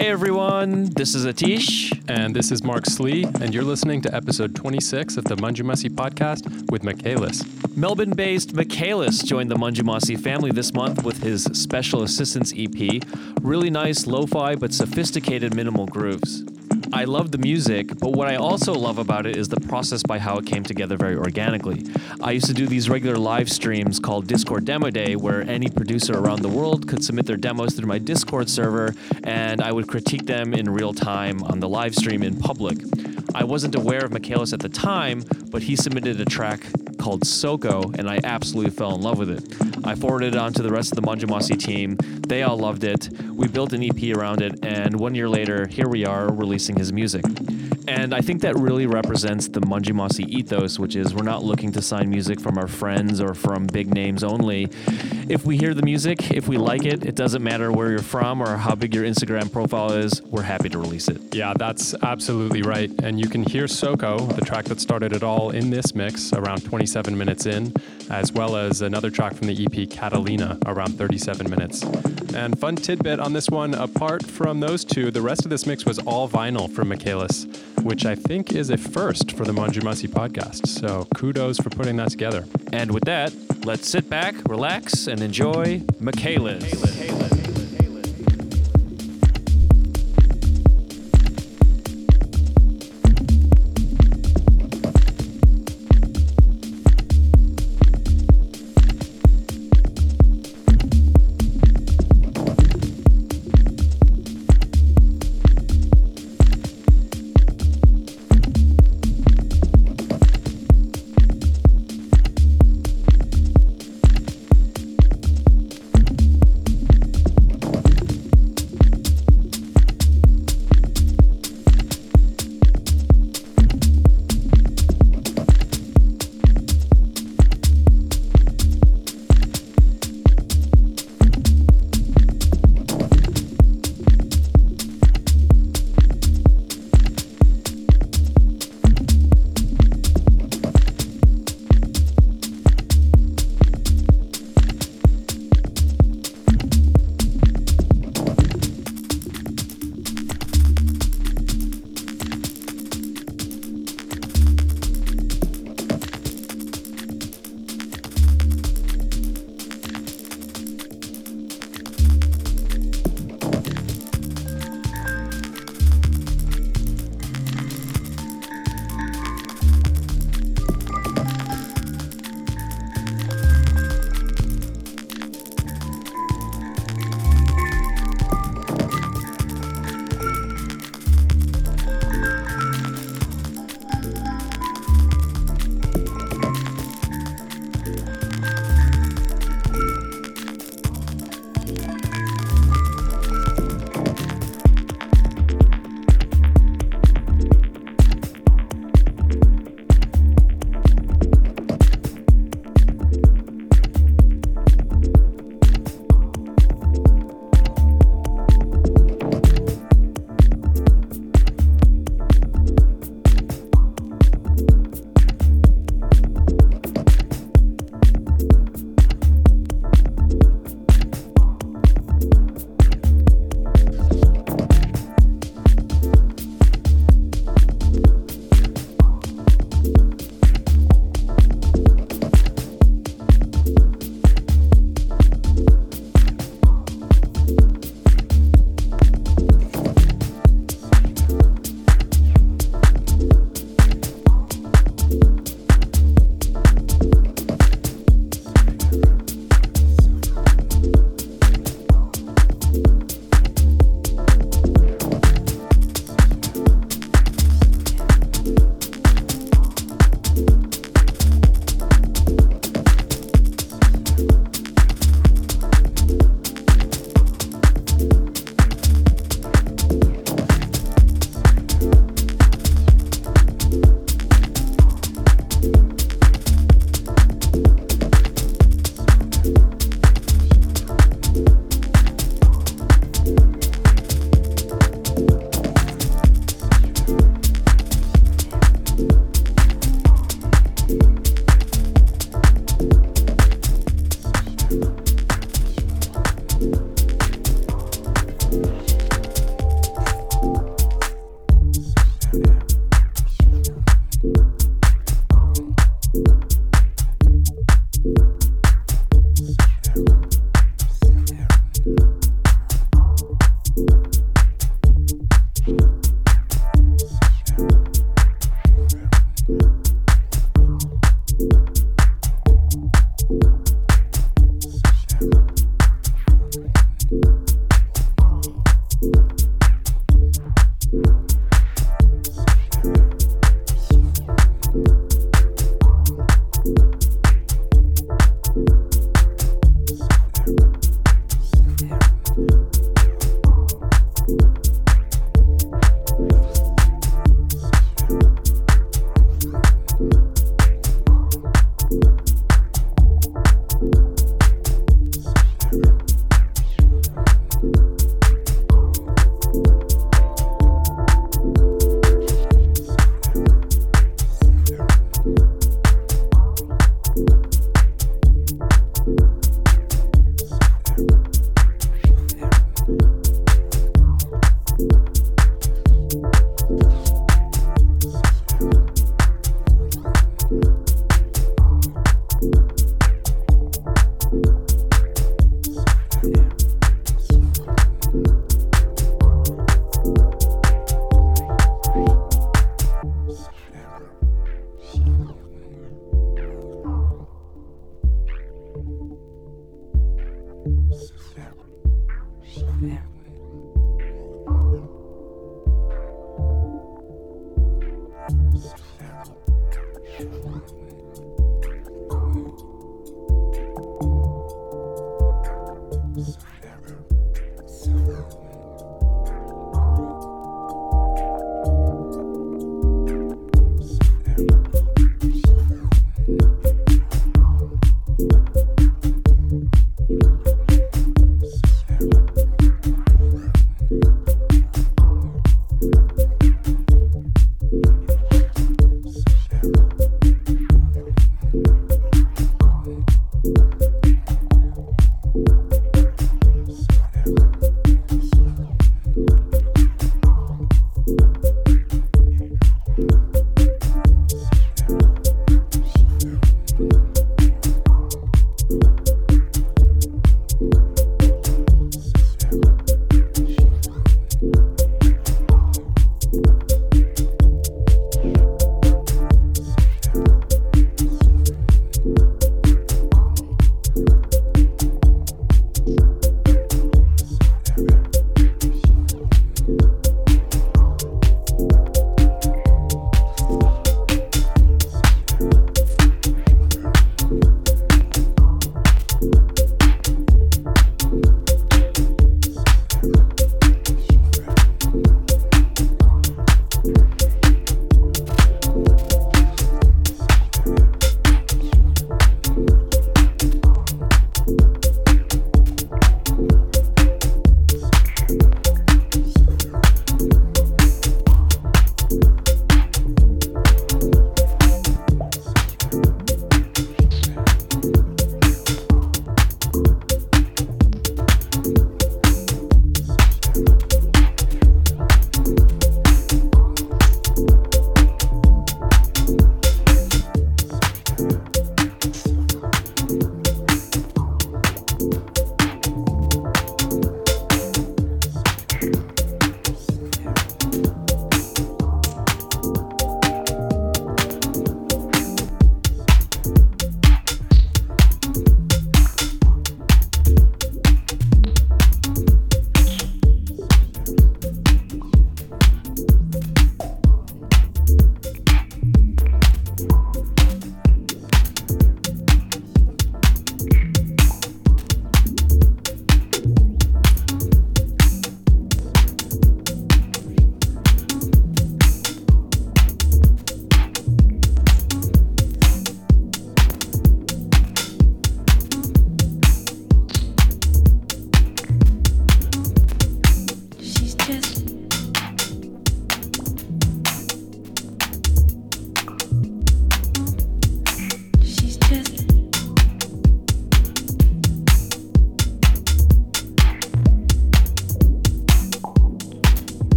Hey everyone, this is Atish. And this is Mark Slee, and you're listening to episode 26 of the Manjumasi podcast with Michaelis. Melbourne based Michaelis joined the Manjumasi family this month with his Special Assistance EP. Really nice lo fi but sophisticated minimal grooves. I love the music, but what I also love about it is the process by how it came together very organically. I used to do these regular live streams called Discord Demo Day, where any producer around the world could submit their demos through my Discord server, and I would critique them in real time on the live stream in public. I wasn't aware of Michaelis at the time, but he submitted a track called Soko, and I absolutely fell in love with it. I forwarded it on to the rest of the Manjumasi team. They all loved it. We built an EP around it, and one year later, here we are releasing his music. And I think that really represents the Manjumasi ethos, which is we're not looking to sign music from our friends or from big names only. If we hear the music, if we like it, it doesn't matter where you're from or how big your Instagram profile is, we're happy to release it. Yeah, that's absolutely right. And you can hear Soko, the track that started it all, in this mix around 27 minutes in, as well as another track from the EP Catalina around 37 minutes. And fun tidbit on this one apart from those two, the rest of this mix was all vinyl from Michaelis, which I think is a first for the Manjumasi podcast. So kudos for putting that together. And with that, let's sit back, relax, and enjoy Michaelis.